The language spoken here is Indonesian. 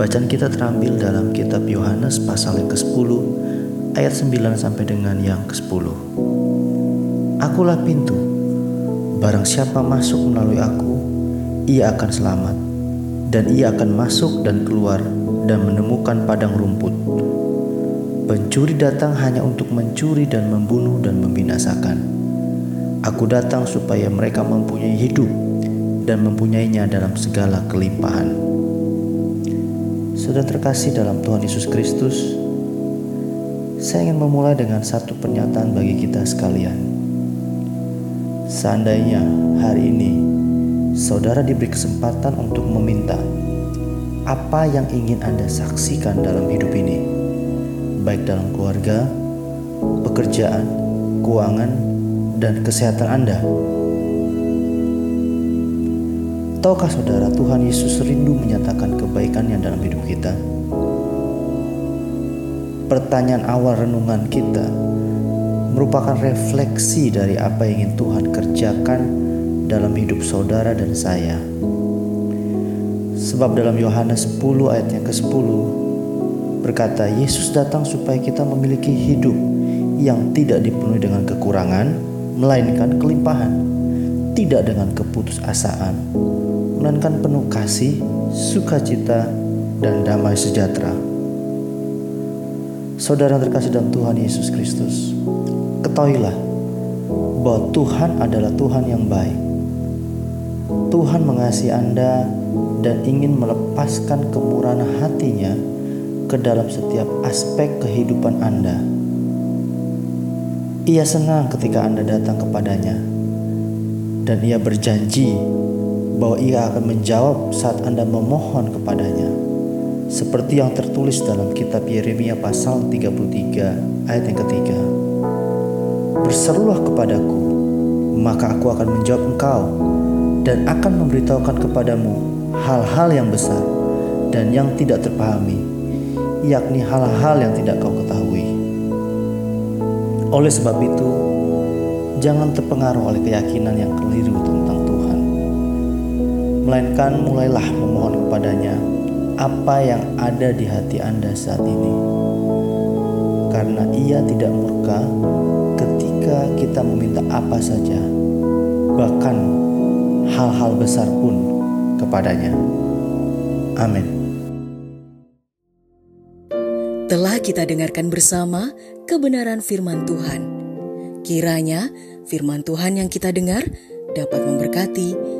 Bacaan kita terambil dalam kitab Yohanes pasal yang ke-10 ayat 9 sampai dengan yang ke-10. Akulah pintu. Barang siapa masuk melalui aku, ia akan selamat dan ia akan masuk dan keluar dan menemukan padang rumput. Pencuri datang hanya untuk mencuri dan membunuh dan membinasakan. Aku datang supaya mereka mempunyai hidup dan mempunyainya dalam segala kelimpahan. Sudah terkasih dalam Tuhan Yesus Kristus, saya ingin memulai dengan satu pernyataan bagi kita sekalian. Seandainya hari ini saudara diberi kesempatan untuk meminta apa yang ingin Anda saksikan dalam hidup ini, baik dalam keluarga, pekerjaan, keuangan, dan kesehatan Anda Tahukah saudara Tuhan Yesus rindu menyatakan kebaikannya dalam hidup kita? Pertanyaan awal renungan kita merupakan refleksi dari apa yang ingin Tuhan kerjakan dalam hidup saudara dan saya. Sebab dalam Yohanes 10 ayat yang ke-10 berkata Yesus datang supaya kita memiliki hidup yang tidak dipenuhi dengan kekurangan melainkan kelimpahan, tidak dengan keputusasaan, melainkan penuh kasih, sukacita, dan damai sejahtera. Saudara yang terkasih dalam Tuhan Yesus Kristus, ketahuilah bahwa Tuhan adalah Tuhan yang baik. Tuhan mengasihi Anda dan ingin melepaskan kemurahan hatinya ke dalam setiap aspek kehidupan Anda. Ia senang ketika Anda datang kepadanya, dan ia berjanji bahwa ia akan menjawab saat Anda memohon kepadanya. Seperti yang tertulis dalam kitab Yeremia pasal 33 ayat yang ketiga. Berserulah kepadaku, maka aku akan menjawab engkau dan akan memberitahukan kepadamu hal-hal yang besar dan yang tidak terpahami, yakni hal-hal yang tidak kau ketahui. Oleh sebab itu, jangan terpengaruh oleh keyakinan yang keliru tentang melainkan mulailah memohon kepadanya apa yang ada di hati Anda saat ini. Karena ia tidak murka ketika kita meminta apa saja, bahkan hal-hal besar pun kepadanya. Amin. Telah kita dengarkan bersama kebenaran firman Tuhan. Kiranya firman Tuhan yang kita dengar dapat memberkati,